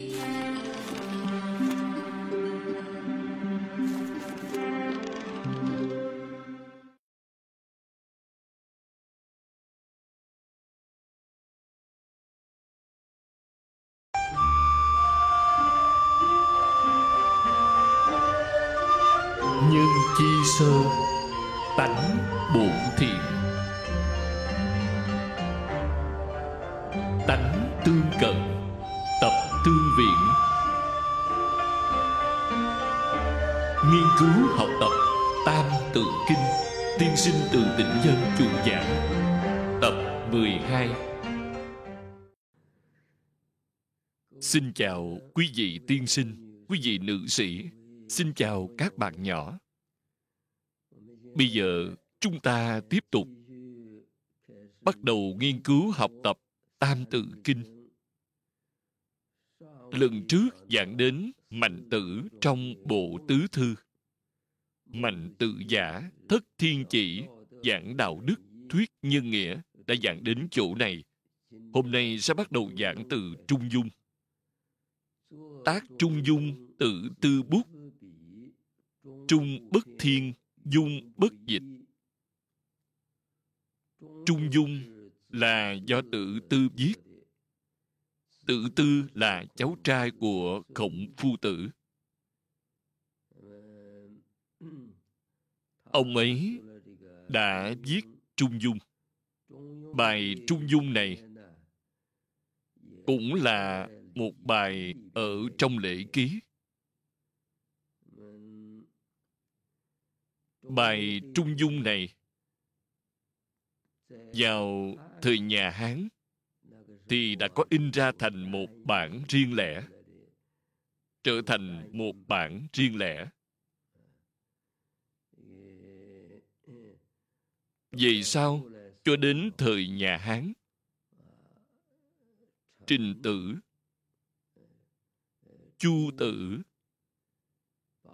nhân chi sơ tánh Xin chào quý vị tiên sinh, quý vị nữ sĩ, xin chào các bạn nhỏ. Bây giờ chúng ta tiếp tục bắt đầu nghiên cứu học tập Tam Tự Kinh. Lần trước giảng đến mạnh tử trong bộ tứ thư. Mạnh tự giả, thất thiên chỉ, giảng đạo đức, thuyết nhân nghĩa đã giảng đến chỗ này. Hôm nay sẽ bắt đầu giảng từ Trung Dung. Tác Trung Dung tự tư bút Trung bất thiên, dung bất dịch. Trung dung là do tự tư viết. Tự tư là cháu trai của khổng phu tử. Ông ấy đã viết Trung Dung. Bài Trung Dung này cũng là một bài ở trong lễ ký. Bài Trung Dung này vào thời nhà Hán thì đã có in ra thành một bản riêng lẻ, trở thành một bản riêng lẻ vì sao cho đến thời nhà hán, trình tử chu tử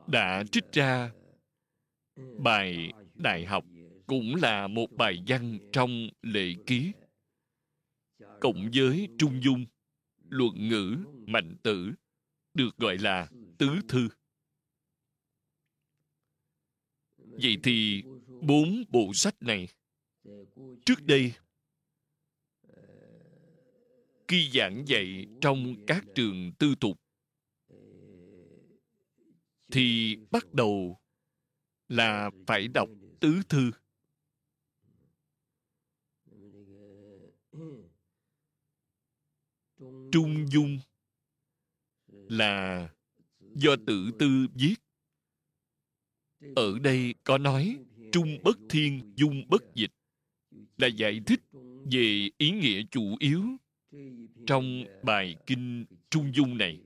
đã trích ra bài đại học cũng là một bài văn trong lệ ký, cộng với trung dung, luận ngữ mạnh tử, được gọi là tứ thư. Vậy thì bốn bộ sách này, trước đây, khi giảng dạy trong các trường tư thục thì bắt đầu là phải đọc tứ thư. Trung dung là do tự tư viết. Ở đây có nói trung bất thiên, dung bất dịch là giải thích về ý nghĩa chủ yếu trong bài kinh trung dung này.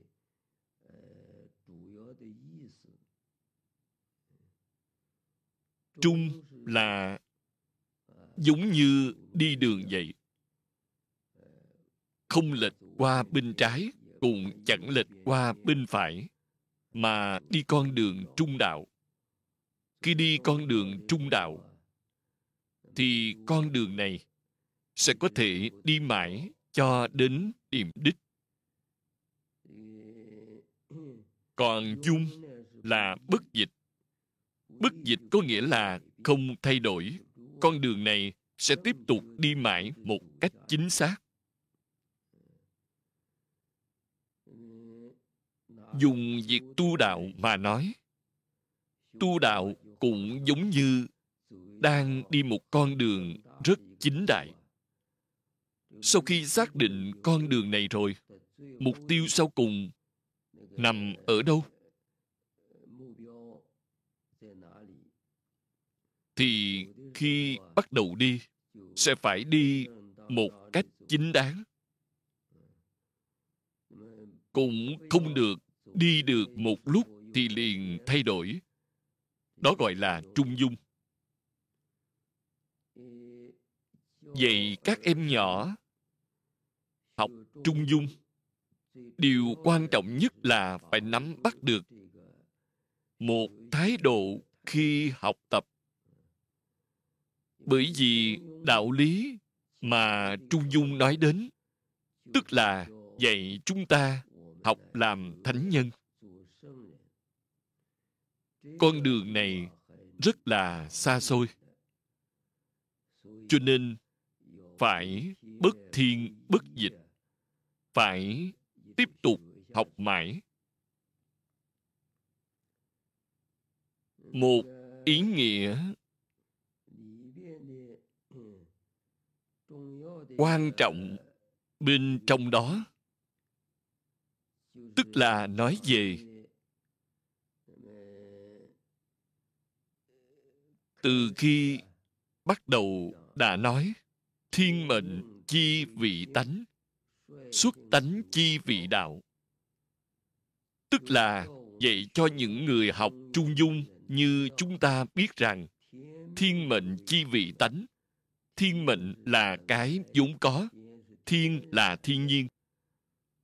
Trung là giống như đi đường vậy. Không lệch qua bên trái, cũng chẳng lệch qua bên phải, mà đi con đường trung đạo. Khi đi con đường trung đạo, thì con đường này sẽ có thể đi mãi cho đến điểm đích. Còn dung là bất dịch bất dịch có nghĩa là không thay đổi. Con đường này sẽ tiếp tục đi mãi một cách chính xác. Dùng việc tu đạo mà nói, tu đạo cũng giống như đang đi một con đường rất chính đại. Sau khi xác định con đường này rồi, mục tiêu sau cùng nằm ở đâu? Thì khi bắt đầu đi, sẽ phải đi một cách chính đáng. Cũng không được đi được một lúc thì liền thay đổi. Đó gọi là trung dung. Vậy các em nhỏ học trung dung, điều quan trọng nhất là phải nắm bắt được một thái độ khi học tập bởi vì đạo lý mà trung dung nói đến, tức là dạy chúng ta học làm thánh nhân. Con đường này rất là xa xôi. Cho nên phải bất thiên, bất dịch, phải tiếp tục học mãi. Một ý nghĩa quan trọng bên trong đó. Tức là nói về từ khi bắt đầu đã nói, thiên mệnh chi vị tánh, xuất tánh chi vị đạo. Tức là dạy cho những người học trung dung như chúng ta biết rằng, thiên mệnh chi vị tánh thiên mệnh là cái vốn có, thiên là thiên nhiên.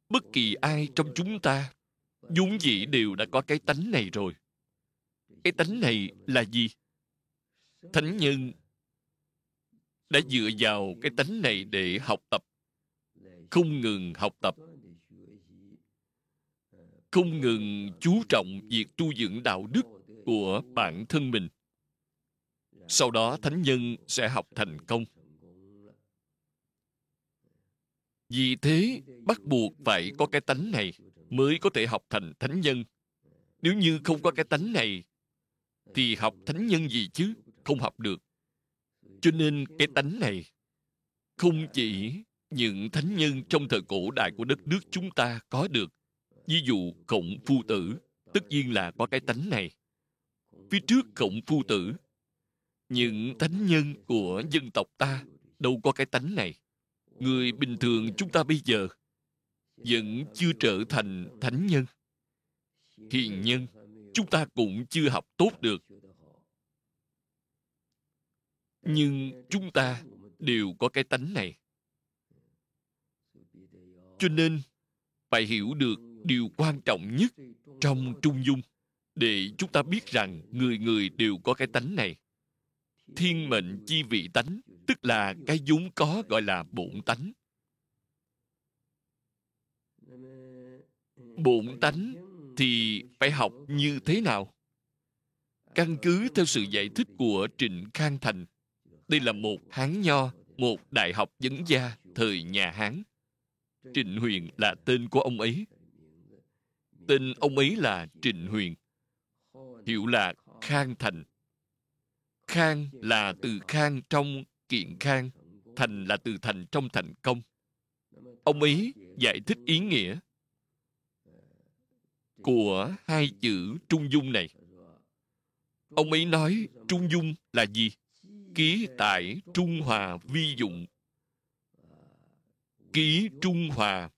Bất kỳ ai trong chúng ta, vốn dĩ đều đã có cái tánh này rồi. Cái tánh này là gì? Thánh nhân đã dựa vào cái tánh này để học tập. Không ngừng học tập. Không ngừng chú trọng việc tu dưỡng đạo đức của bản thân mình sau đó thánh nhân sẽ học thành công. Vì thế, bắt buộc phải có cái tánh này mới có thể học thành thánh nhân. Nếu như không có cái tánh này, thì học thánh nhân gì chứ? Không học được. Cho nên cái tánh này không chỉ những thánh nhân trong thời cổ đại của đất nước chúng ta có được. Ví dụ khổng phu tử, tất nhiên là có cái tánh này. Phía trước khổng phu tử những thánh nhân của dân tộc ta đâu có cái tánh này. Người bình thường chúng ta bây giờ vẫn chưa trở thành thánh nhân. Hiền nhân chúng ta cũng chưa học tốt được. Nhưng chúng ta đều có cái tánh này. Cho nên, phải hiểu được điều quan trọng nhất trong trung dung để chúng ta biết rằng người người đều có cái tánh này thiên mệnh chi vị tánh, tức là cái vốn có gọi là bổn tánh. Bổn tánh thì phải học như thế nào? Căn cứ theo sự giải thích của trịnh khang thành, đây là một hán nho, một đại học vấn gia thời nhà hán. Trịnh huyền là tên của ông ấy. Tên ông ấy là trịnh huyền, hiệu là khang thành khang là từ khang trong kiện khang, thành là từ thành trong thành công. Ông ấy giải thích ý nghĩa của hai chữ trung dung này. Ông ấy nói trung dung là gì? Ký tại trung hòa vi dụng. Ký trung hòa.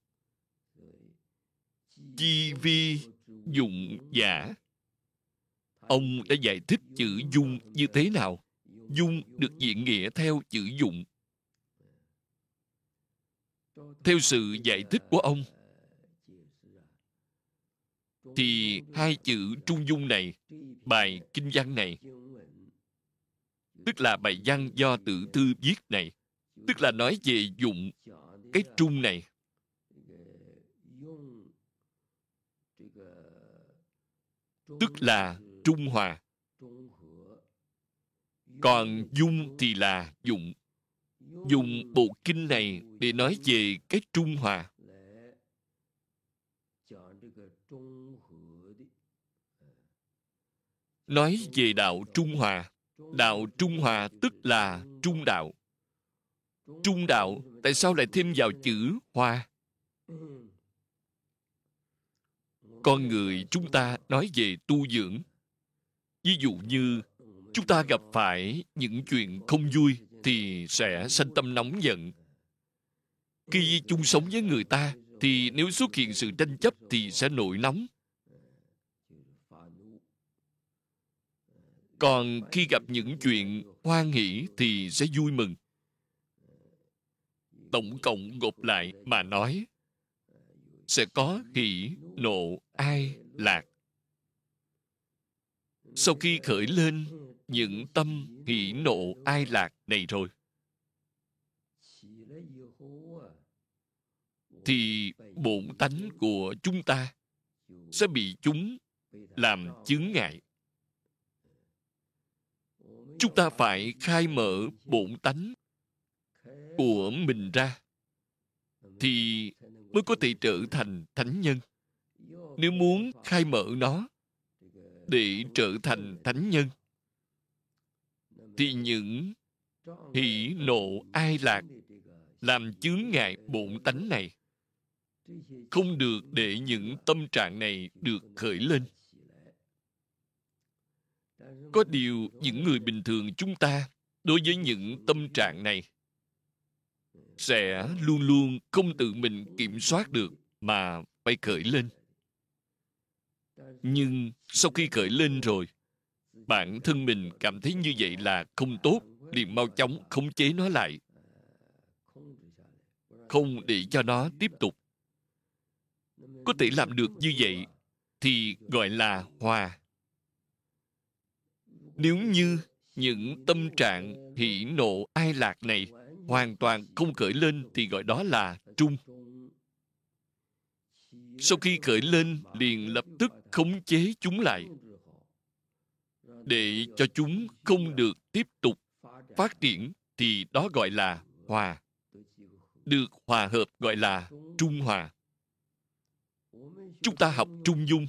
Chi vi dụng giả ông đã giải thích chữ dung như thế nào? Dung được diễn nghĩa theo chữ dụng. Theo sự giải thích của ông, thì hai chữ trung dung này, bài kinh văn này, tức là bài văn do tự thư viết này, tức là nói về dụng cái trung này. Tức là trung hòa. Còn dung thì là dụng. Dùng bộ kinh này để nói về cái trung hòa. Nói về đạo trung hòa. Đạo trung hòa tức là trung đạo. Trung đạo, tại sao lại thêm vào chữ hòa con người chúng ta nói về tu dưỡng ví dụ như chúng ta gặp phải những chuyện không vui thì sẽ sanh tâm nóng giận. Khi chung sống với người ta thì nếu xuất hiện sự tranh chấp thì sẽ nổi nóng. Còn khi gặp những chuyện hoan hỷ thì sẽ vui mừng. Tổng cộng gộp lại mà nói, sẽ có hỷ, nộ, ai, lạc sau khi khởi lên, những tâm hỷ nộ ai lạc này rồi. Thì bổn tánh của chúng ta sẽ bị chúng làm chướng ngại. Chúng ta phải khai mở bổn tánh của mình ra thì mới có thể trở thành thánh nhân. Nếu muốn khai mở nó để trở thành thánh nhân. Thì những hỷ nộ ai lạc làm chướng ngại bổn tánh này không được để những tâm trạng này được khởi lên. Có điều những người bình thường chúng ta đối với những tâm trạng này sẽ luôn luôn không tự mình kiểm soát được mà phải khởi lên nhưng sau khi khởi lên rồi, bản thân mình cảm thấy như vậy là không tốt liền mau chóng khống chế nó lại. Không để cho nó tiếp tục. Có thể làm được như vậy thì gọi là hòa. Nếu như những tâm trạng hỷ nộ, ai lạc này hoàn toàn không khởi lên thì gọi đó là trung sau khi khởi lên, liền lập tức khống chế chúng lại, để cho chúng không được tiếp tục phát triển thì đó gọi là hòa, được hòa hợp gọi là trung hòa. Chúng ta học trung dung.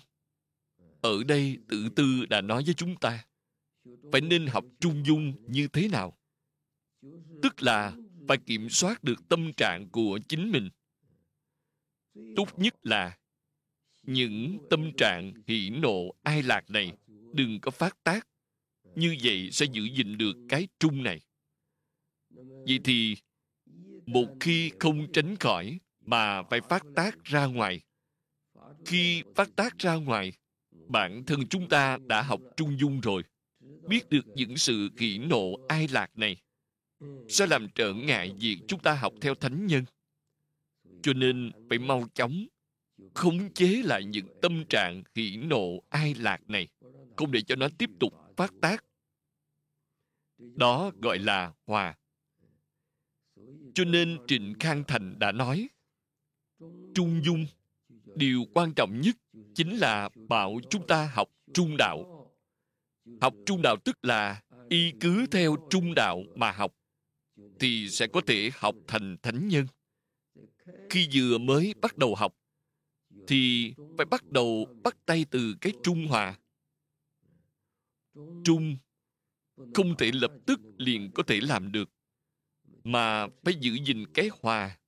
Ở đây tự tư đã nói với chúng ta, phải nên học trung dung như thế nào? Tức là phải kiểm soát được tâm trạng của chính mình tốt nhất là những tâm trạng hỷ nộ ai lạc này đừng có phát tác. Như vậy sẽ giữ gìn được cái trung này. Vậy thì một khi không tránh khỏi mà phải phát tác ra ngoài. Khi phát tác ra ngoài, bản thân chúng ta đã học trung dung rồi. Biết được những sự kỹ nộ ai lạc này sẽ làm trở ngại việc chúng ta học theo thánh nhân cho nên phải mau chóng khống chế lại những tâm trạng hỷ nộ ai lạc này, không để cho nó tiếp tục phát tác. Đó gọi là hòa. Cho nên trịnh khang thành đã nói, trung dung, điều quan trọng nhất chính là bảo chúng ta học trung đạo. Học trung đạo tức là y cứ theo trung đạo mà học, thì sẽ có thể học thành thánh nhân khi vừa mới bắt đầu học, thì phải bắt đầu bắt tay từ cái trung hòa. Trung không thể lập tức liền có thể làm được, mà phải giữ gìn cái hòa.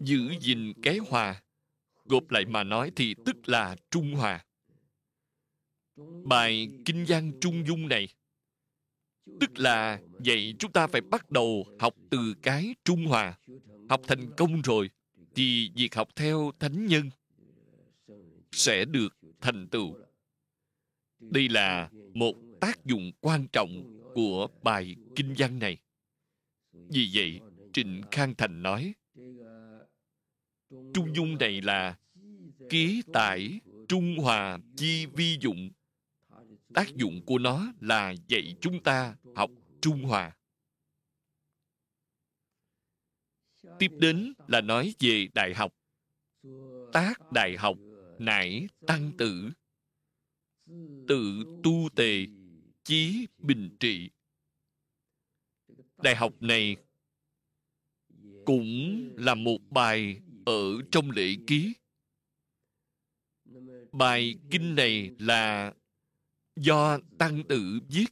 Giữ gìn cái hòa, gộp lại mà nói thì tức là trung hòa. Bài kinh văn trung dung này tức là vậy chúng ta phải bắt đầu học từ cái trung hòa. Học thành công rồi, thì việc học theo thánh nhân sẽ được thành tựu. Đây là một tác dụng quan trọng của bài kinh văn này. Vì vậy, trịnh khang thành nói, trung dung này là ký tải trung hòa chi vi dụng tác dụng của nó là dạy chúng ta học trung hòa. Tiếp đến là nói về đại học. Tác đại học nải tăng tử. Tự tu tề chí bình trị. Đại học này cũng là một bài ở trong lễ ký. Bài kinh này là do tăng tử viết,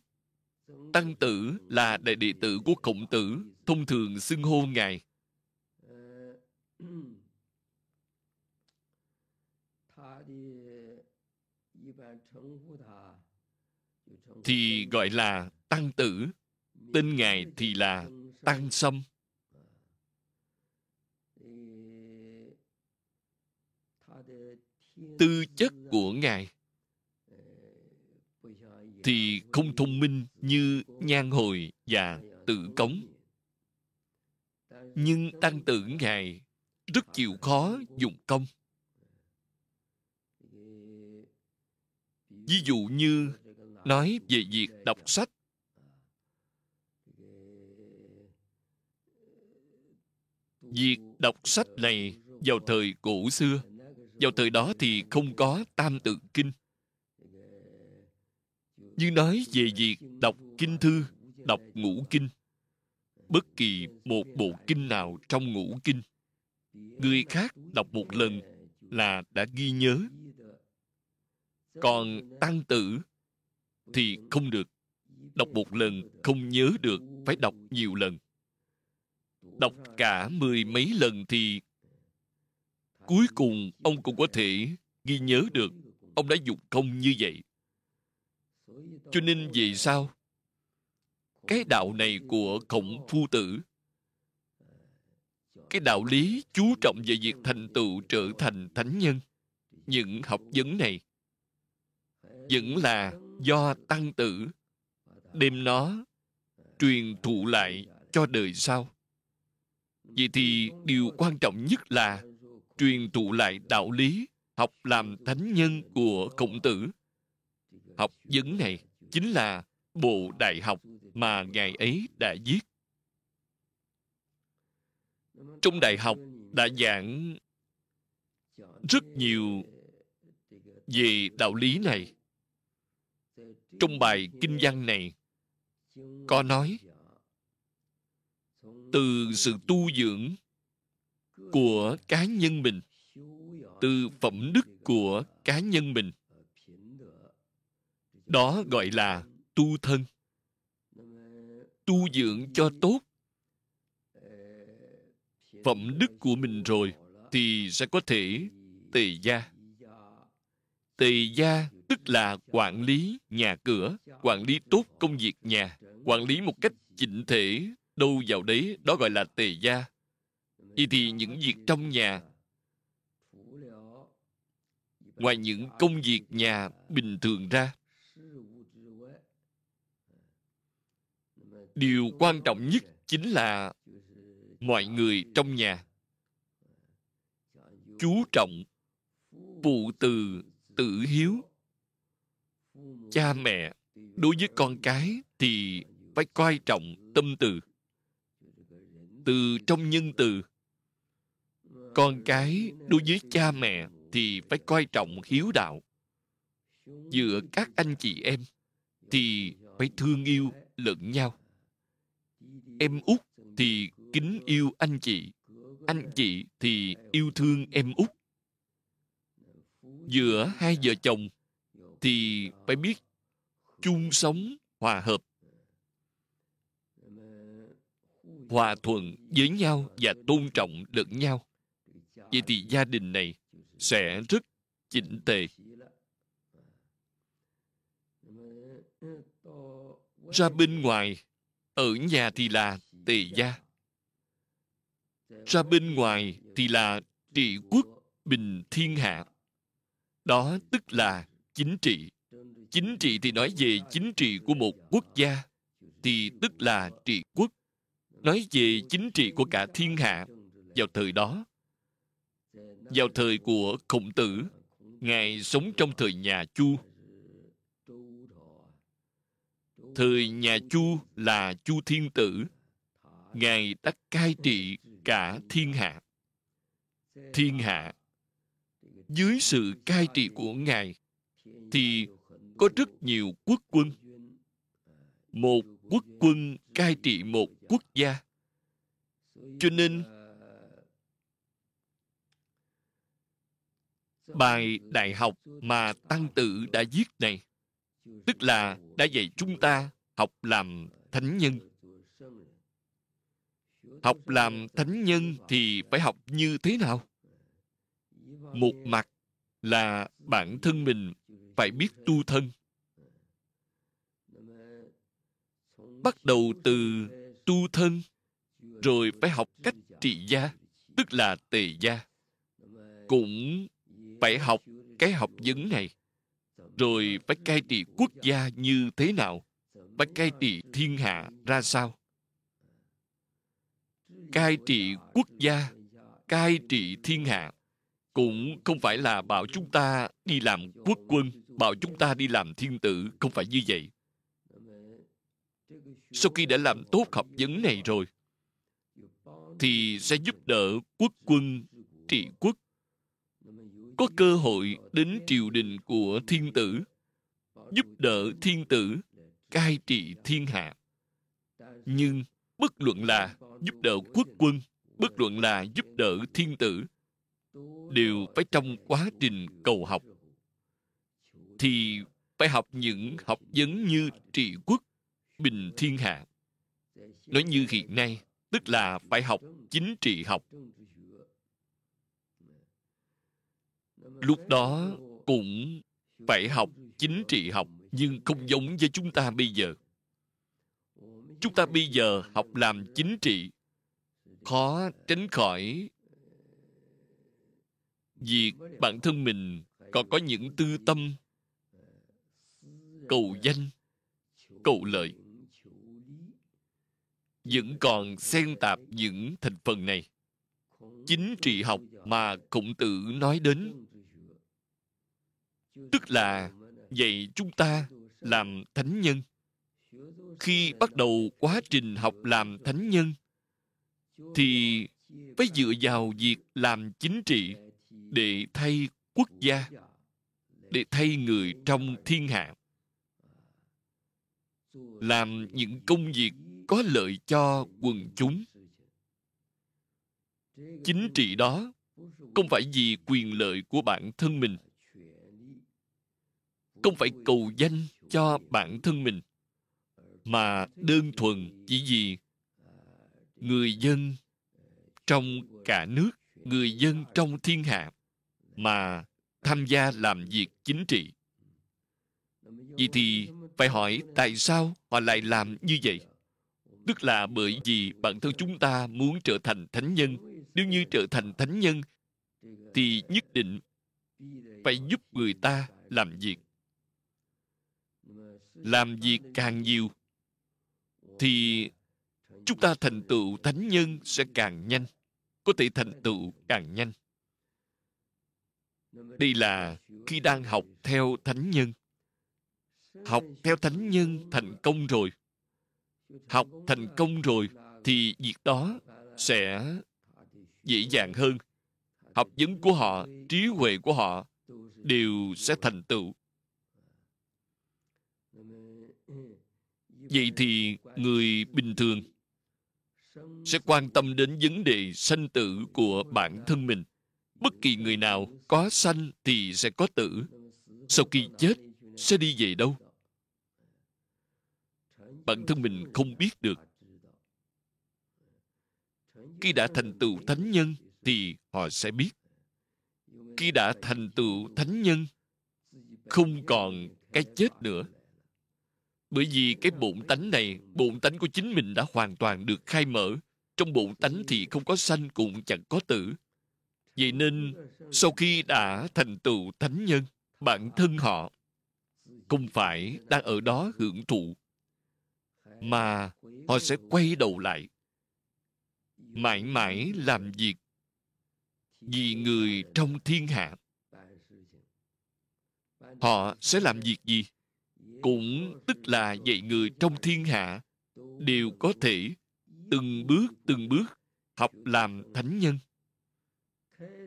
tăng tử là đại đệ tử của khổng tử, thông thường xưng hô ngài. Thì gọi là tăng tử, tên ngài thì là tăng sâm. Tư chất của ngài thì không thông minh như nhan hồi và tự cống. Nhưng tăng tử ngài rất chịu khó dùng công. Ví dụ như nói về việc đọc sách. Việc đọc sách này vào thời cổ xưa, vào thời đó thì không có tam tự kinh như nói về việc đọc kinh thư, đọc ngũ kinh. Bất kỳ một bộ kinh nào trong ngũ kinh, người khác đọc một lần là đã ghi nhớ. Còn tăng tử thì không được. Đọc một lần không nhớ được, phải đọc nhiều lần. Đọc cả mười mấy lần thì cuối cùng ông cũng có thể ghi nhớ được. Ông đã dụng công như vậy cho nên vì sao? Cái đạo này của khổng phu tử, cái đạo lý chú trọng về việc thành tựu trở thành thánh nhân, những học vấn này vẫn là do tăng tử đem nó truyền thụ lại cho đời sau. Vậy thì điều quan trọng nhất là truyền thụ lại đạo lý học làm thánh nhân của khổng tử học vấn này chính là bộ đại học mà ngài ấy đã viết. Trong đại học đã giảng rất nhiều về đạo lý này. Trong bài kinh văn này, có nói, từ sự tu dưỡng của cá nhân mình, từ phẩm đức của cá nhân mình đó gọi là tu thân. Tu dưỡng cho tốt. Phẩm đức của mình rồi thì sẽ có thể tề gia. Tề gia tức là quản lý nhà cửa, quản lý tốt công việc nhà, quản lý một cách chỉnh thể đâu vào đấy, đó gọi là tề gia. Vậy thì những việc trong nhà, ngoài những công việc nhà bình thường ra điều quan trọng nhất chính là mọi người trong nhà. Chú trọng phụ từ tự hiếu. Cha mẹ đối với con cái thì phải coi trọng tâm từ. Từ trong nhân từ. Con cái đối với cha mẹ thì phải coi trọng hiếu đạo. Giữa các anh chị em thì phải thương yêu lẫn nhau em út thì kính yêu anh chị. Anh chị thì yêu thương em út. Giữa hai vợ chồng thì phải biết chung sống, hòa hợp. Hòa thuận với nhau và tôn trọng lẫn nhau. Vậy thì gia đình này sẽ rất chỉnh tề. Ra bên ngoài ở nhà thì là tề gia. Ra bên ngoài thì là trị quốc bình thiên hạ. Đó tức là chính trị. Chính trị thì nói về chính trị của một quốc gia, thì tức là trị quốc. Nói về chính trị của cả thiên hạ vào thời đó. Vào thời của khổng tử, ngài sống trong thời nhà chu thời nhà chu là chu thiên tử. Ngài đã cai trị cả thiên hạ. Thiên hạ, dưới sự cai trị của ngài, thì có rất nhiều quốc quân. Một quốc quân cai trị một quốc gia. Cho nên, bài đại học mà tăng tử đã viết này tức là đã dạy chúng ta học làm thánh nhân. Học làm thánh nhân thì phải học như thế nào? Một mặt là bản thân mình phải biết tu thân. Bắt đầu từ tu thân, rồi phải học cách trị gia, tức là tề gia. Cũng phải học cái học vấn này rồi phải cai trị quốc gia như thế nào? Phải cai trị thiên hạ ra sao? Cai trị quốc gia, cai trị thiên hạ cũng không phải là bảo chúng ta đi làm quốc quân, bảo chúng ta đi làm thiên tử, không phải như vậy. Sau khi đã làm tốt học vấn này rồi, thì sẽ giúp đỡ quốc quân, trị quốc có cơ hội đến triều đình của thiên tử, giúp đỡ thiên tử, cai trị thiên hạ. Nhưng bất luận là giúp đỡ quốc quân, bất luận là giúp đỡ thiên tử, đều phải trong quá trình cầu học. Thì phải học những học vấn như trị quốc, bình thiên hạ. Nói như hiện nay, tức là phải học chính trị học. Lúc đó cũng phải học chính trị học, nhưng không giống với chúng ta bây giờ. Chúng ta bây giờ học làm chính trị, khó tránh khỏi việc bản thân mình còn có những tư tâm, cầu danh, cầu lợi. Vẫn còn xen tạp những thành phần này. Chính trị học mà khổng tử nói đến tức là dạy chúng ta làm thánh nhân. Khi bắt đầu quá trình học làm thánh nhân, thì phải dựa vào việc làm chính trị để thay quốc gia, để thay người trong thiên hạ. Làm những công việc có lợi cho quần chúng. Chính trị đó không phải vì quyền lợi của bản thân mình không phải cầu danh cho bản thân mình, mà đơn thuần chỉ vì người dân trong cả nước, người dân trong thiên hạ mà tham gia làm việc chính trị. Vậy thì phải hỏi tại sao họ lại làm như vậy? Tức là bởi vì bản thân chúng ta muốn trở thành thánh nhân. Nếu như trở thành thánh nhân, thì nhất định phải giúp người ta làm việc làm việc càng nhiều, thì chúng ta thành tựu thánh nhân sẽ càng nhanh, có thể thành tựu càng nhanh. Đây là khi đang học theo thánh nhân. Học theo thánh nhân thành công rồi. Học thành công rồi thì việc đó sẽ dễ dàng hơn. Học vấn của họ, trí huệ của họ đều sẽ thành tựu. Vậy thì người bình thường sẽ quan tâm đến vấn đề sanh tử của bản thân mình. Bất kỳ người nào có sanh thì sẽ có tử. Sau khi chết, sẽ đi về đâu? Bản thân mình không biết được. Khi đã thành tựu thánh nhân thì họ sẽ biết. Khi đã thành tựu thánh nhân, không còn cái chết nữa bởi vì cái bụng tánh này, bụng tánh của chính mình đã hoàn toàn được khai mở. Trong bụng tánh thì không có sanh cũng chẳng có tử. Vậy nên, sau khi đã thành tựu thánh nhân, bản thân họ không phải đang ở đó hưởng thụ, mà họ sẽ quay đầu lại, mãi mãi làm việc vì người trong thiên hạ. Họ sẽ làm việc gì? Cũng tức là dạy người trong thiên hạ. Đều có thể từng bước từng bước học làm thánh nhân.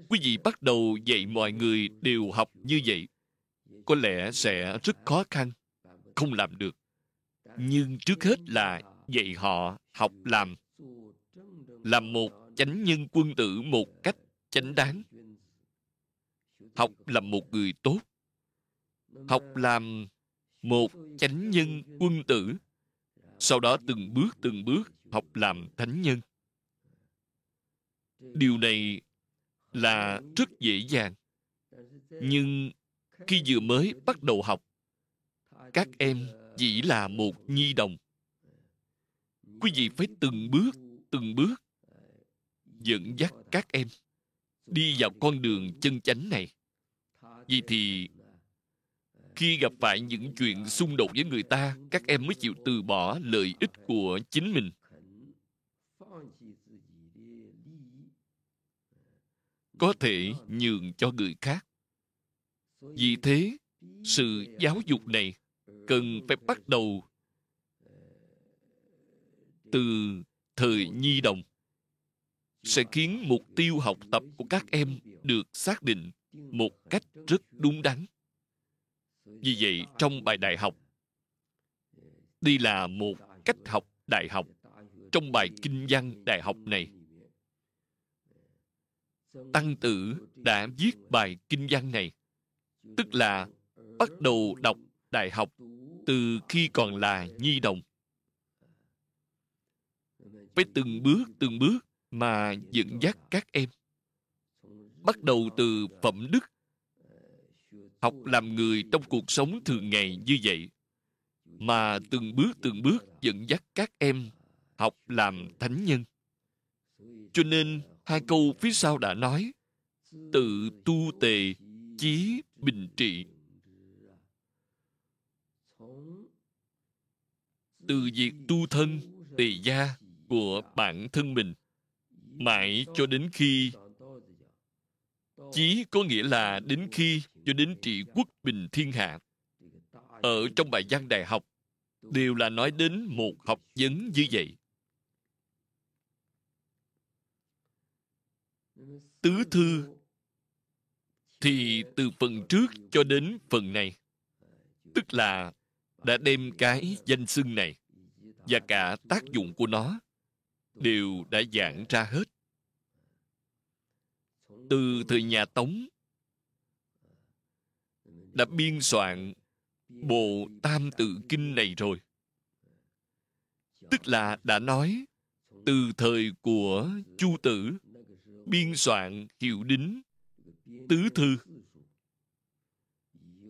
Quý vị bắt đầu dạy mọi người đều học như vậy, có lẽ sẽ rất khó khăn, không làm được. Nhưng trước hết là dạy họ học làm làm một chánh nhân quân tử một cách chánh đáng. Học làm một người tốt, học làm một chánh nhân quân tử. Sau đó từng bước từng bước học làm thánh nhân. Điều này là rất dễ dàng. Nhưng khi vừa mới bắt đầu học, các em chỉ là một nhi đồng. Quý vị phải từng bước từng bước dẫn dắt các em đi vào con đường chân chánh này. Vì thì khi gặp phải những chuyện xung đột với người ta, các em mới chịu từ bỏ lợi ích của chính mình. Có thể nhường cho người khác. Vì thế, sự giáo dục này cần phải bắt đầu từ thời nhi đồng, sẽ khiến mục tiêu học tập của các em được xác định một cách rất đúng đắn vì vậy, trong bài đại học đây là một cách học đại học trong bài kinh văn đại học này. Tăng tử đã viết bài kinh văn này, tức là bắt đầu đọc đại học từ khi còn là nhi đồng. Phải từng bước từng bước mà dẫn dắt các em, bắt đầu từ phẩm đức học làm người trong cuộc sống thường ngày như vậy. Mà từng bước từng bước dẫn dắt các em học làm thánh nhân. Cho nên hai câu phía sau đã nói, tự tu tề chí bình trị. Từ việc tu thân tề gia của bản thân mình, mãi cho đến khi chí có nghĩa là đến khi cho đến trị quốc bình thiên hạ. Ở trong bài văn đại học, đều là nói đến một học vấn như vậy. Tứ thư thì từ phần trước cho đến phần này, tức là đã đem cái danh xưng này và cả tác dụng của nó đều đã giảng ra hết từ thời nhà tống, đã biên soạn bộ tam tự kinh này rồi. Tức là đã nói, từ thời của chu tử, biên soạn hiệu đính, tứ thư.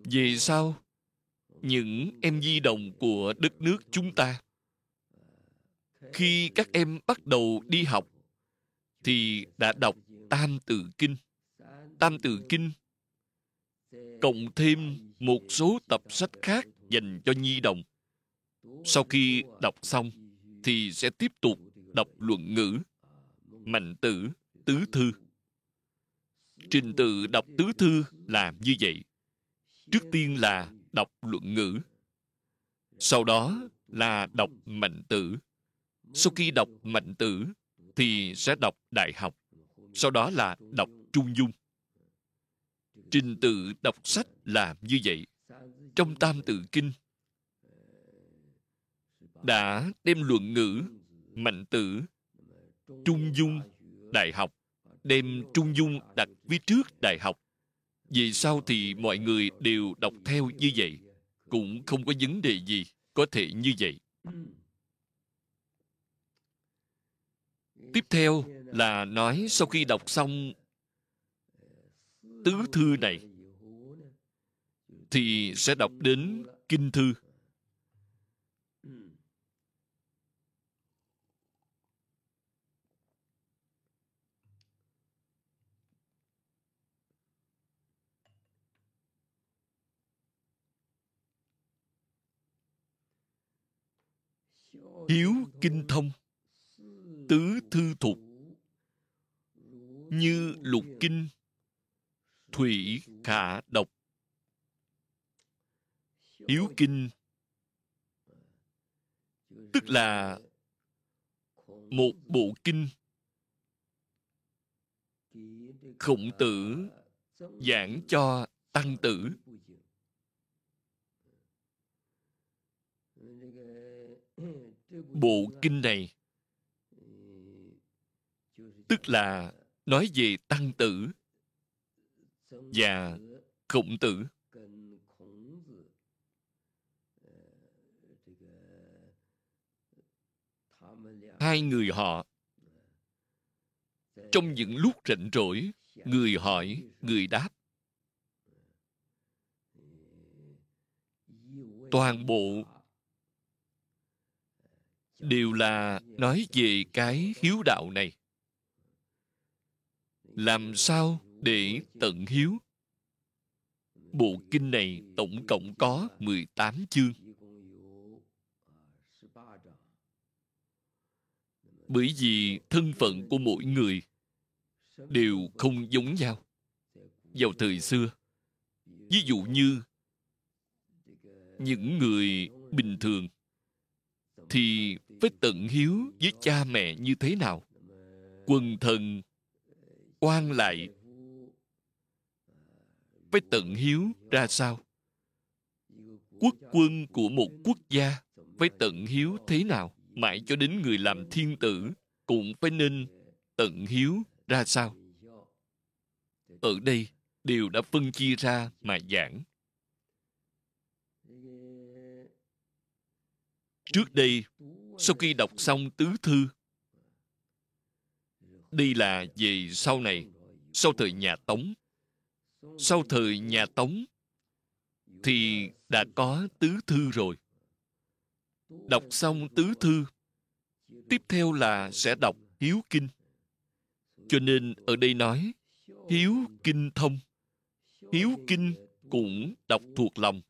Về sau, những em di đồng của đất nước chúng ta, khi các em bắt đầu đi học thì đã đọc tam tự kinh. Tam tự kinh cộng thêm một số tập sách khác dành cho nhi đồng. Sau khi đọc xong thì sẽ tiếp tục đọc luận ngữ mạnh tử, tứ thư. Trình tự đọc tứ thư là như vậy. Trước tiên là đọc luận ngữ, sau đó là đọc mạnh tử. Sau khi đọc mạnh tử thì sẽ đọc đại học, sau đó là đọc trung dung. Trình tự đọc sách là như vậy. Trong tam tự kinh, đã đem luận ngữ, mạnh tử, trung dung đại học, đem trung dung đặt phía trước đại học. Vì sao thì mọi người đều đọc theo như vậy? Cũng không có vấn đề gì có thể như vậy. Tiếp theo là nói sau khi đọc xong tứ thư này, thì sẽ đọc đến kinh thư. Hiếu kinh thông tứ thư thục như lục kinh, thủy khả độc, hiếu kinh. Tức là một bộ kinh khổng tử giảng cho tăng tử. Bộ kinh này tức là nói về tăng tử và khổng tử. Hai người họ, trong những lúc rảnh rỗi, người hỏi, người đáp. Toàn bộ đều là nói về cái hiếu đạo này làm sao để tận hiếu? Bộ kinh này tổng cộng có 18 chương. Bởi vì thân phận của mỗi người đều không giống nhau. Vào thời xưa, ví dụ như những người bình thường, thì phải tận hiếu với cha mẹ như thế nào? Quần thần quan lại với tận hiếu ra sao? Quốc quân của một quốc gia với tận hiếu thế nào? Mãi cho đến người làm thiên tử cũng phải nên tận hiếu ra sao? Ở đây đều đã phân chia ra mà giảng. Trước đây, sau khi đọc xong tứ thư đi là về sau này? Sau thời nhà tống. Sau thời nhà tống thì đã có tứ thư rồi. Đọc xong tứ thư, tiếp theo là sẽ đọc hiếu kinh. Cho nên ở đây nói, hiếu kinh thông. Hiếu kinh cũng đọc thuộc lòng.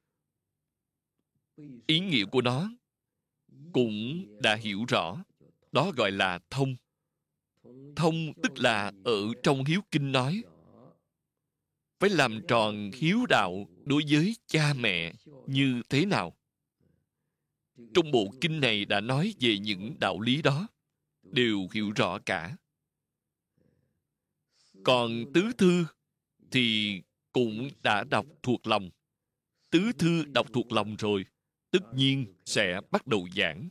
Ý nghĩa của nó cũng đã hiểu rõ. Đó gọi là thông thông tức là ở trong hiếu kinh nói, phải làm tròn hiếu đạo đối với cha mẹ như thế nào? Trong bộ kinh này đã nói về những đạo lý đó, đều hiểu rõ cả. Còn tứ thư thì cũng đã đọc thuộc lòng. Tứ thư đọc thuộc lòng rồi, tất nhiên sẽ bắt đầu giảng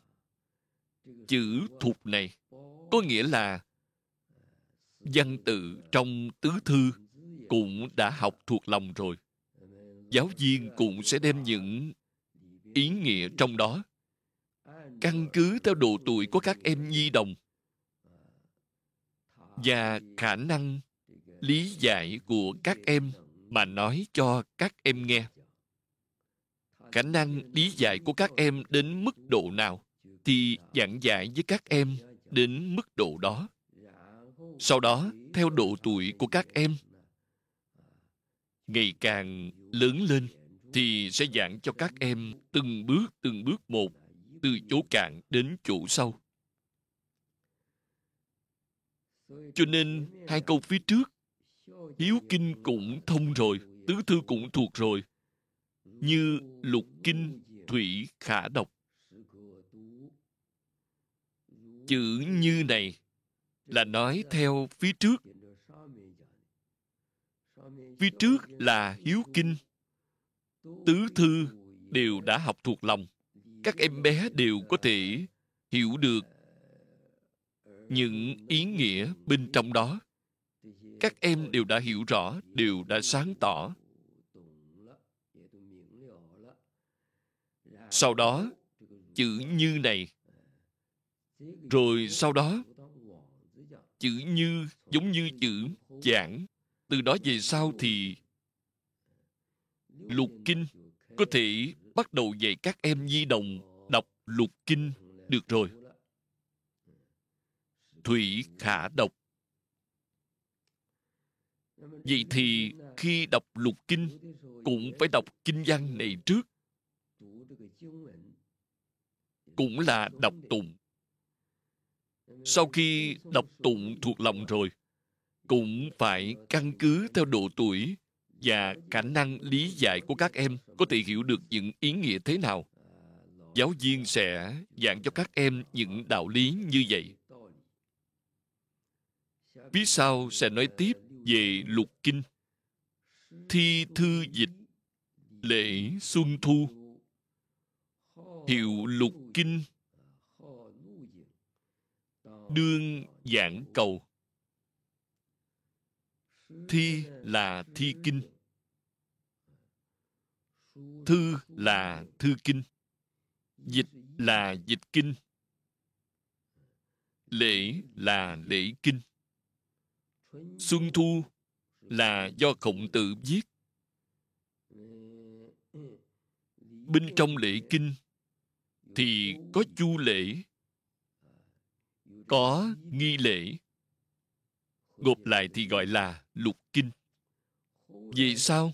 chữ thuộc này. Có nghĩa là văn tự trong tứ thư cũng đã học thuộc lòng rồi. Giáo viên cũng sẽ đem những ý nghĩa trong đó. Căn cứ theo độ tuổi của các em nhi đồng và khả năng lý giải của các em mà nói cho các em nghe. Khả năng lý giải của các em đến mức độ nào thì giảng giải với các em đến mức độ đó sau đó, theo độ tuổi của các em, ngày càng lớn lên thì sẽ giảng cho các em từng bước từng bước một, từ chỗ cạn đến chỗ sâu. Cho nên, hai câu phía trước, hiếu kinh cũng thông rồi, tứ thư cũng thuộc rồi như lục kinh, thủy khả độc chữ như này là nói theo phía trước. Phía trước là hiếu kinh. Tứ thư đều đã học thuộc lòng. Các em bé đều có thể hiểu được những ý nghĩa bên trong đó. Các em đều đã hiểu rõ, đều đã sáng tỏ. Sau đó, chữ như này. Rồi sau đó chữ như giống như chữ giảng. Từ đó về sau thì lục kinh có thể bắt đầu dạy các em nhi đồng đọc lục kinh được rồi. Thủy khả độc vậy thì khi đọc lục kinh cũng phải đọc kinh văn này trước. Cũng là đọc tụng sau khi đọc tụng thuộc lòng rồi, cũng phải căn cứ theo độ tuổi và khả năng lý giải của các em có thể hiểu được những ý nghĩa thế nào. Giáo viên sẽ giảng cho các em những đạo lý như vậy. Phía sau sẽ nói tiếp về lục kinh. Thi thư dịch lễ xuân thu. Hiệu lục kinh đương giảng cầu. Thi là thi kinh. Thư là thư kinh. Dịch là dịch kinh. Lễ là lễ kinh. Xuân thu là do khổng tử viết. Bên trong lễ kinh thì có chu lễ có nghi lễ. Gộp lại thì gọi là lục kinh. Vì sao?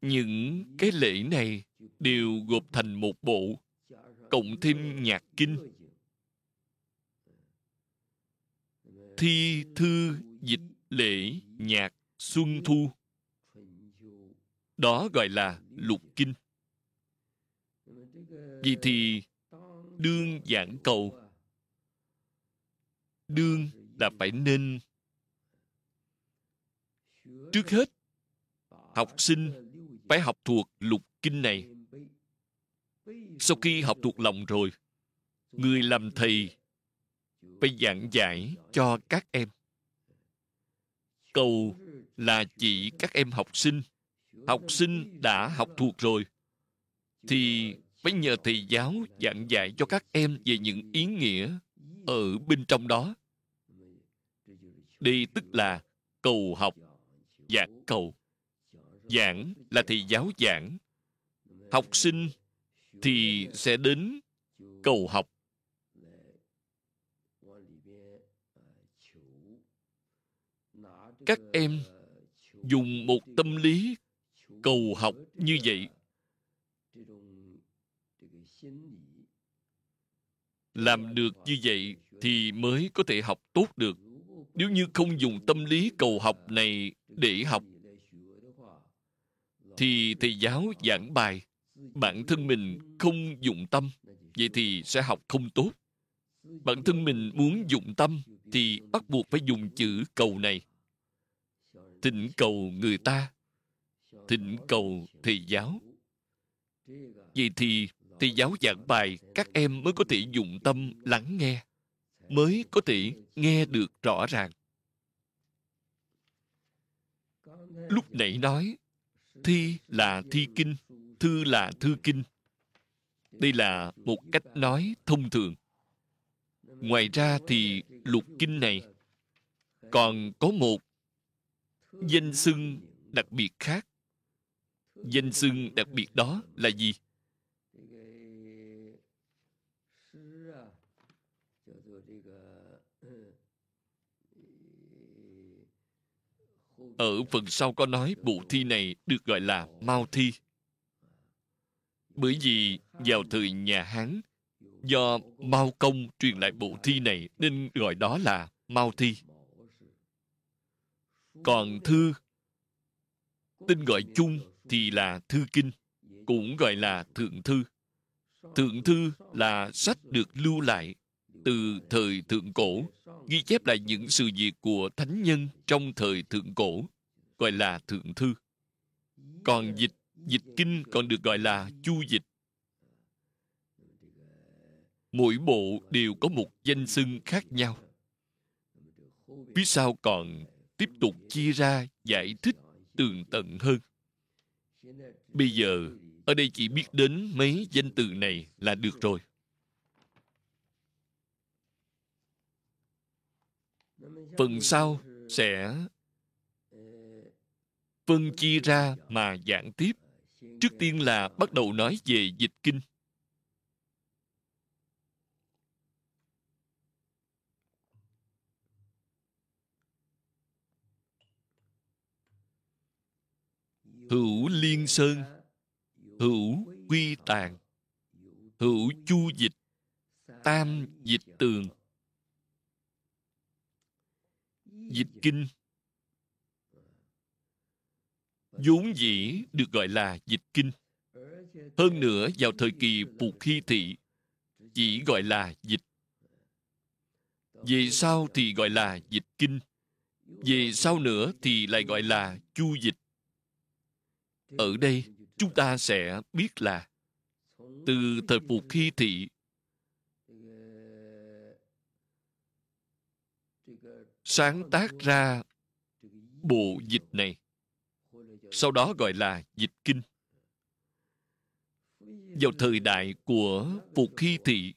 Những cái lễ này đều gộp thành một bộ, cộng thêm nhạc kinh. Thi thư, dịch lễ, nhạc xuân thu. Đó gọi là lục kinh. Vì thì đương giảng cầu đương là phải nên. Trước hết, học sinh phải học thuộc lục kinh này. Sau khi học thuộc lòng rồi, người làm thầy phải giảng giải cho các em. Cầu là chỉ các em học sinh. Học sinh đã học thuộc rồi, thì phải nhờ thầy giáo giảng dạy cho các em về những ý nghĩa ở bên trong đó. Đi tức là cầu học giảng cầu. Giảng là thầy giáo giảng. Học sinh thì sẽ đến cầu học. Các em dùng một tâm lý cầu học như vậy làm được như vậy thì mới có thể học tốt được. Nếu như không dùng tâm lý cầu học này để học, thì thầy giáo giảng bài, bản thân mình không dụng tâm, vậy thì sẽ học không tốt. Bản thân mình muốn dụng tâm thì bắt buộc phải dùng chữ cầu này. Thỉnh cầu người ta, thỉnh cầu thầy giáo. Vậy thì thì giáo giảng bài, các em mới có thể dụng tâm lắng nghe, mới có thể nghe được rõ ràng. Lúc nãy nói, thi là thi kinh, thư là thư kinh. Đây là một cách nói thông thường. Ngoài ra thì lục kinh này còn có một danh xưng đặc biệt khác. Danh xưng đặc biệt đó là gì? Ở phần sau có nói bộ thi này được gọi là mao thi. Bởi vì vào thời nhà hán, do mao công truyền lại bộ thi này nên gọi đó là mao thi. Còn thư, tên gọi chung thì là thư kinh, cũng gọi là thượng thư. Thượng thư là sách được lưu lại từ thời thượng cổ ghi chép lại những sự việc của thánh nhân trong thời thượng cổ, gọi là thượng thư. Còn dịch dịch kinh còn được gọi là chu dịch. Mỗi bộ đều có một danh xưng khác nhau. Phía sau còn tiếp tục chia ra, giải thích tường tận hơn. Bây giờ, ở đây chỉ biết đến mấy danh từ này là được rồi. Phần sau sẽ phân chia ra mà giảng tiếp. Trước tiên là bắt đầu nói về dịch kinh. Hữu liên sơn hữu quy tàng, hữu chu dịch tam dịch tường dịch kinh. Vốn dĩ được gọi là dịch kinh. Hơn nữa, vào thời kỳ phục hy thị, chỉ gọi là dịch. Về sau thì gọi là dịch kinh. Về sau nữa thì lại gọi là chu dịch. Ở đây, chúng ta sẽ biết là từ thời phục hy thị sáng tác ra bộ dịch này. Sau đó gọi là dịch kinh. Vào thời đại của phục hy thị,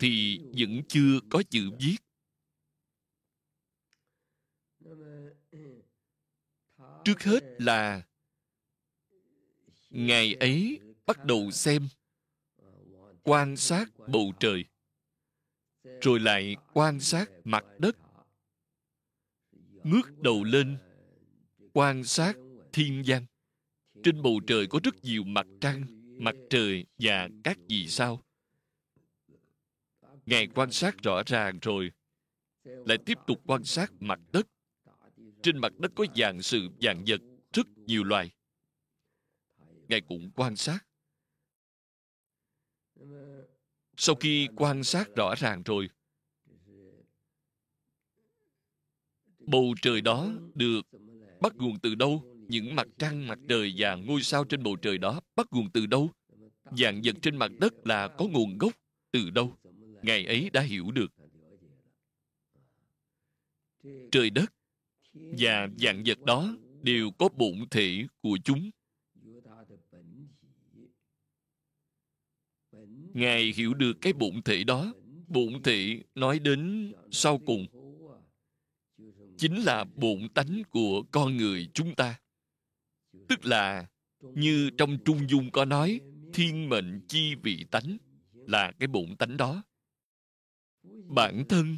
thì vẫn chưa có chữ viết. Trước hết là ngày ấy bắt đầu xem, quan sát bầu trời, rồi lại quan sát mặt đất ngước đầu lên, quan sát thiên văn trên bầu trời có rất nhiều mặt trăng, mặt trời và các vì sao. Ngài quan sát rõ ràng rồi, lại tiếp tục quan sát mặt đất. Trên mặt đất có dạng sự dạng vật, rất nhiều loài. Ngài cũng quan sát. Sau khi quan sát rõ ràng rồi bầu trời đó được bắt nguồn từ đâu? Những mặt trăng, mặt trời và ngôi sao trên bầu trời đó bắt nguồn từ đâu? Dạng vật trên mặt đất là có nguồn gốc từ đâu? Ngày ấy đã hiểu được. Trời đất và dạng vật đó đều có bổn thể của chúng. Ngài hiểu được cái bổn thể đó. Bổn thể nói đến sau cùng chính là bổn tánh của con người chúng ta. Tức là, như trong trung dung có nói, thiên mệnh chi vị tánh là cái bổn tánh đó. Bản thân,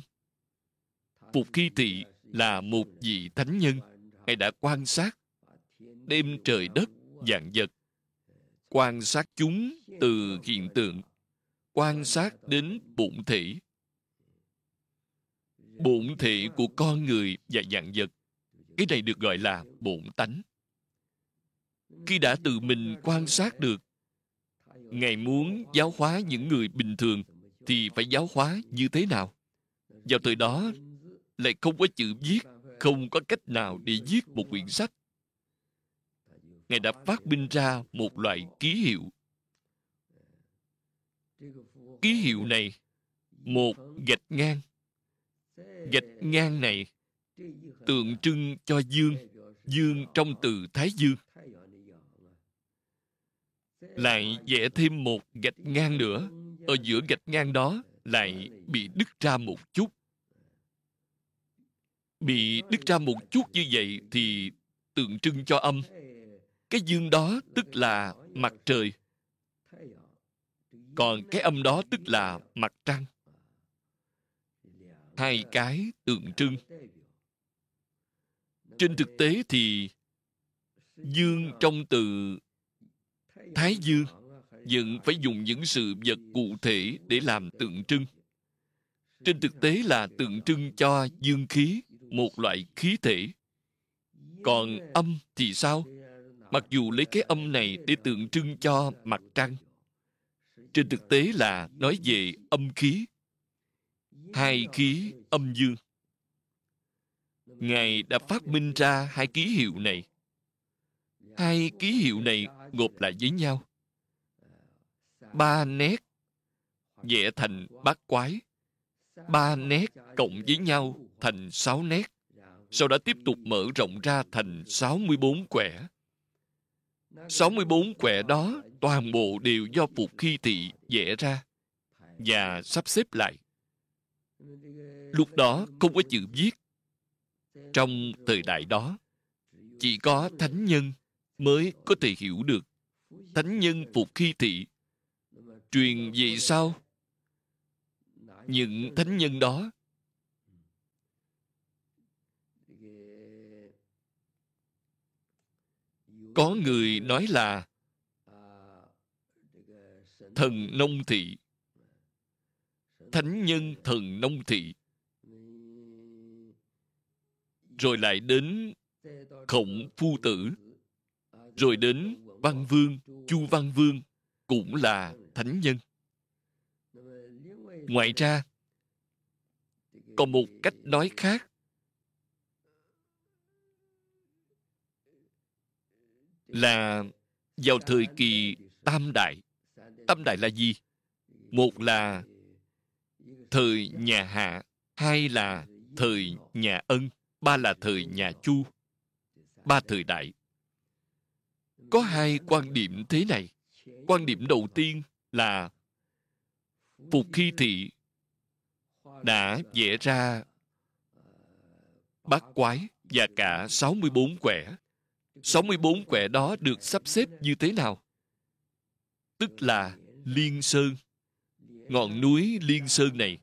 phục khi thị là một vị thánh nhân, ngài đã quan sát đêm trời đất, dạng vật, quan sát chúng từ hiện tượng, quan sát đến bụng thể bổn thể của con người và dạng vật. Cái này được gọi là bổn tánh. Khi đã tự mình quan sát được, ngài muốn giáo hóa những người bình thường thì phải giáo hóa như thế nào? Vào thời đó, lại không có chữ viết, không có cách nào để viết một quyển sách. Ngài đã phát minh ra một loại ký hiệu. Ký hiệu này, một gạch ngang gạch ngang này tượng trưng cho dương dương trong từ thái dương. Lại vẽ thêm một gạch ngang nữa. Ở giữa gạch ngang đó lại bị đứt ra một chút. Bị đứt ra một chút như vậy thì tượng trưng cho âm. Cái dương đó tức là mặt trời. Còn cái âm đó tức là mặt trăng hai cái tượng trưng. Trên thực tế thì, dương trong từ thái dương vẫn phải dùng những sự vật cụ thể để làm tượng trưng. Trên thực tế là tượng trưng cho dương khí, một loại khí thể. Còn âm thì sao? Mặc dù lấy cái âm này để tượng trưng cho mặt trăng, trên thực tế là nói về âm khí hai khí âm dương. Ngài đã phát minh ra hai ký hiệu này. Hai ký hiệu này gộp lại với nhau. Ba nét vẽ thành bát quái. Ba nét cộng với nhau thành sáu nét. Sau đó tiếp tục mở rộng ra thành 64 quẻ. 64 quẻ đó toàn bộ đều do Phục Khi Thị vẽ ra và sắp xếp lại. Lúc đó không có chữ viết. Trong thời đại đó, chỉ có thánh nhân mới có thể hiểu được. Thánh nhân Phục Khi Thị truyền về sau. Những thánh nhân đó có người nói là thần nông thị thánh nhân thần nông thị. Rồi lại đến khổng phu tử. Rồi đến văn vương, chu văn vương cũng là thánh nhân. Ngoài ra, còn một cách nói khác. Là vào thời kỳ tam đại. Tam đại là gì? Một là thời nhà hạ, hai là thời nhà ân, ba là thời nhà chu, ba thời đại có hai quan điểm thế này quan điểm đầu tiên là phục khi thị đã vẽ ra bát quái và cả 64 quẻ 64 quẻ đó được sắp xếp như thế nào? Tức là Liên Sơn. Ngọn núi Liên Sơn này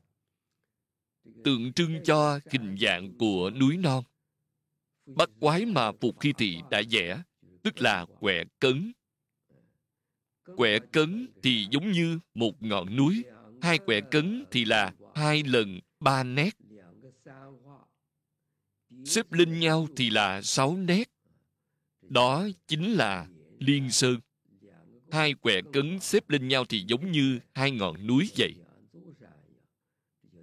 tượng trưng cho hình dạng của núi non. Bắt quái mà Phục Khi Thị đã vẽ, tức là quẻ cấn. Quẻ cấn thì giống như một ngọn núi, hai quẻ cấn thì là hai lần ba nét. Xếp lên nhau thì là sáu nét đó chính là liên sơn hai quẻ cấn xếp lên nhau thì giống như hai ngọn núi vậy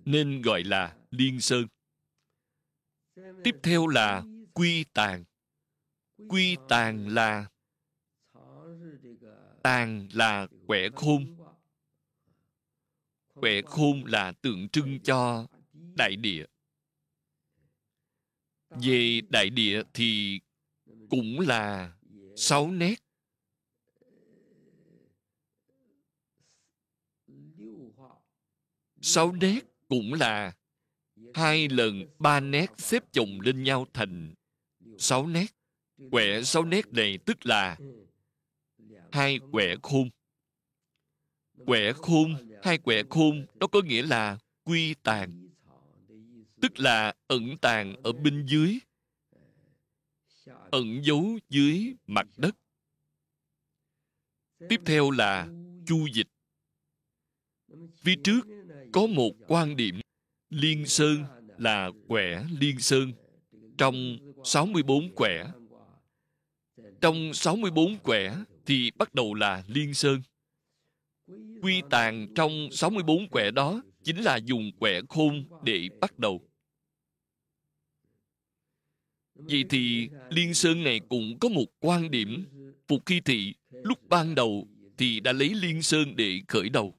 nên gọi là liên sơn. Tiếp theo là quy tàng. quy tàng là tàng là quẻ khôn. Quẻ khôn là tượng trưng cho đại địa. Về đại địa thì cũng là sáu nét. Sáu nét cũng là hai lần ba nét xếp chồng lên nhau thành sáu nét. Quẻ sáu nét này tức là hai quẻ khôn. Quẻ khôn, hai quẻ khôn, nó có nghĩa là quy tàn, tức là ẩn tàng ở bên dưới, ẩn giấu dưới mặt đất. Tiếp theo là chu dịch. Phía trước có một quan điểm. Liên sơn là quẻ liên sơn. Trong 64 quẻ, trong 64 quẻ thì bắt đầu là liên sơn. Quy tàng trong 64 quẻ đó chính là dùng quẻ khôn để bắt đầu. Vậy thì Liên Sơn này cũng có một quan điểm Phục Khi Thị. Lúc ban đầu thì đã lấy Liên Sơn để khởi đầu.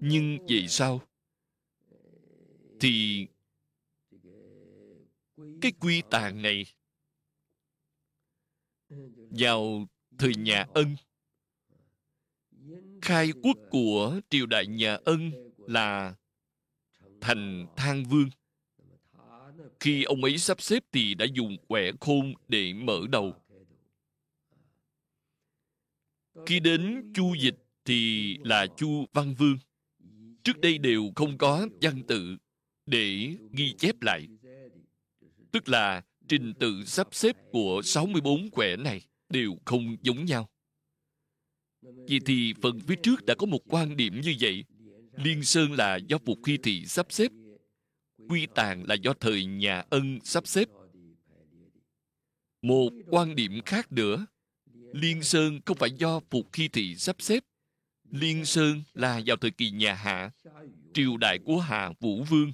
Nhưng về sau thì cái quy tàng này vào thời nhà Ân, khai quốc của triều đại nhà Ân là thành Thang Vương khi ông ấy sắp xếp thì đã dùng quẻ khôn để mở đầu. Khi đến chu dịch thì là chu văn vương. Trước đây đều không có văn tự để ghi chép lại. Tức là trình tự sắp xếp của 64 quẻ này đều không giống nhau. Vì thì phần phía trước đã có một quan điểm như vậy. Liên Sơn là do Phục Khi Thị sắp xếp, quy tàng là do thời nhà ân sắp xếp một quan điểm khác nữa, liên sơn không phải do phục khi thị sắp xếp liên sơn là vào thời kỳ nhà hạ, triều đại của hạ vũ vương.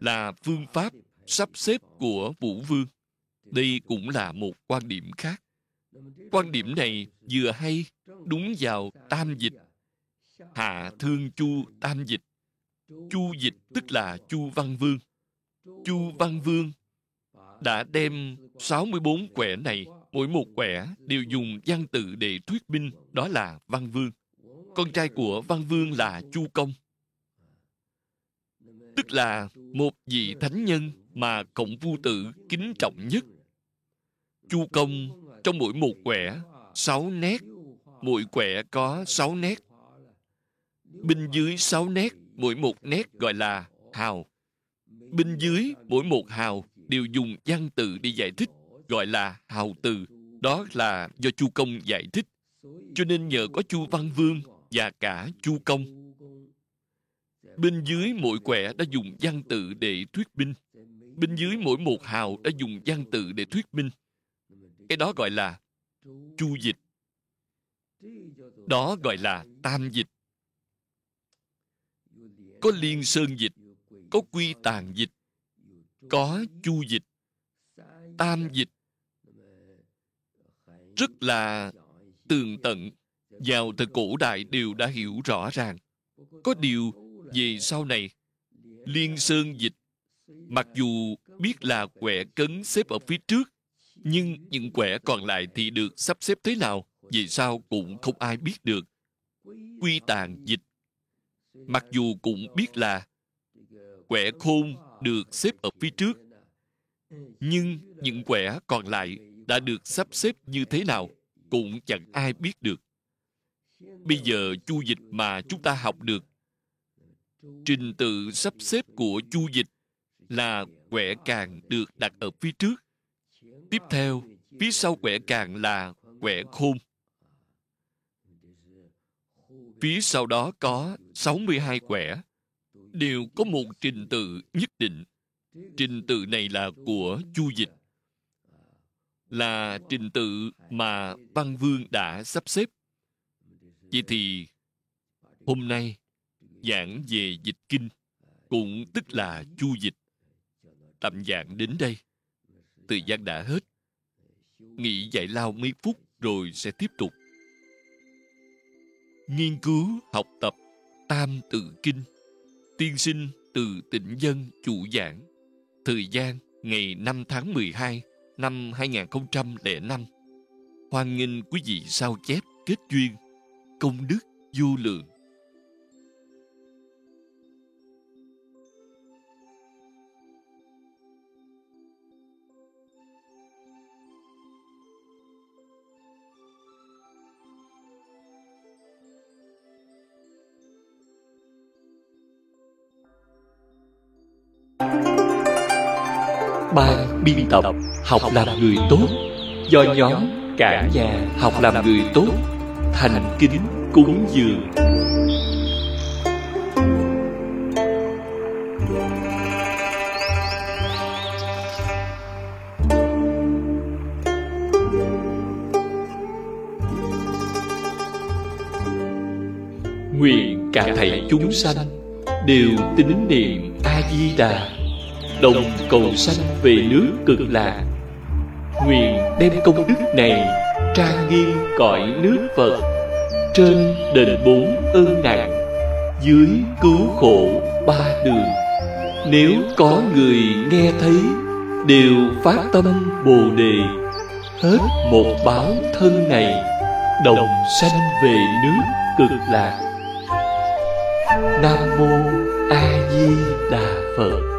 Là phương pháp sắp xếp của vũ vương. Đây cũng là một quan điểm khác. Quan điểm này vừa hay, đúng vào tam dịch. Hạ thương chu tam dịch. Chu dịch tức là chu văn vương. Chu văn vương đã đem 64 quẻ này mỗi một quẻ đều dùng văn tự để thuyết minh đó là văn vương. Con trai của văn vương là chu công. Tức là một vị thánh nhân mà cộng vu tử kính trọng nhất. Chu công trong mỗi một quẻ sáu nét. Mỗi quẻ có sáu nét. Bên dưới sáu nét mỗi một nét gọi là hào. Bên dưới mỗi một hào đều dùng văn tự để giải thích, gọi là hào từ. Đó là do Chu Công giải thích. Cho nên nhờ có Chu Văn Vương và cả Chu Công. Bên dưới mỗi quẻ đã dùng văn tự để thuyết minh. Bên dưới mỗi một hào đã dùng văn tự để thuyết minh. Cái đó gọi là chu dịch. Đó gọi là tam dịch có liên sơn dịch, có quy tàn dịch, có chu dịch tam dịch. Rất là tường tận, vào thời cổ đại đều đã hiểu rõ ràng. Có điều về sau này, liên sơn dịch, mặc dù biết là quẻ cấn xếp ở phía trước, nhưng những quẻ còn lại thì được sắp xếp thế nào vì sao cũng không ai biết được. Quy tàn dịch, mặc dù cũng biết là quẻ khôn được xếp ở phía trước nhưng những quẻ còn lại đã được sắp xếp như thế nào cũng chẳng ai biết được. Bây giờ chu dịch mà chúng ta học được trình tự sắp xếp của chu dịch là quẻ càng được đặt ở phía trước. Tiếp theo phía sau quẻ càng là quẻ khôn. Phía sau đó có 62 quẻ, đều có một trình tự nhất định. Trình tự này là của Chu Dịch, là trình tự mà Văn Vương đã sắp xếp. Vậy thì hôm nay giảng về dịch kinh cũng tức là chu dịch. Tạm giảng đến đây. Thời gian đã hết. Nghỉ giải lao mấy phút rồi sẽ tiếp tục. Nghiên cứu học tập tam tự kinh. Tiên sinh từ tỉnh dân chủ giảng thời gian, ngày 5 tháng 12 năm 2005 hoan nghênh quý vị sao chép kết duyên, công đức vô lượng. Ban biên tập học làm người tốt. do nhóm cả nhà học làm người tốt. thành kính cúng dường. Nguyện cả thầy chúng sanh đều tín niệm a di đà đồng cầu sanh về nước cực lạc nguyện đem công đức này trang nghiêm cõi nước phật trên đền bốn ơn nặng dưới cứu khổ ba đường. Nếu có người nghe thấy, đều phát tâm bồ đề. Hết một báo thân này, đồng sanh về nước cực lạc nam mô a di đà phật.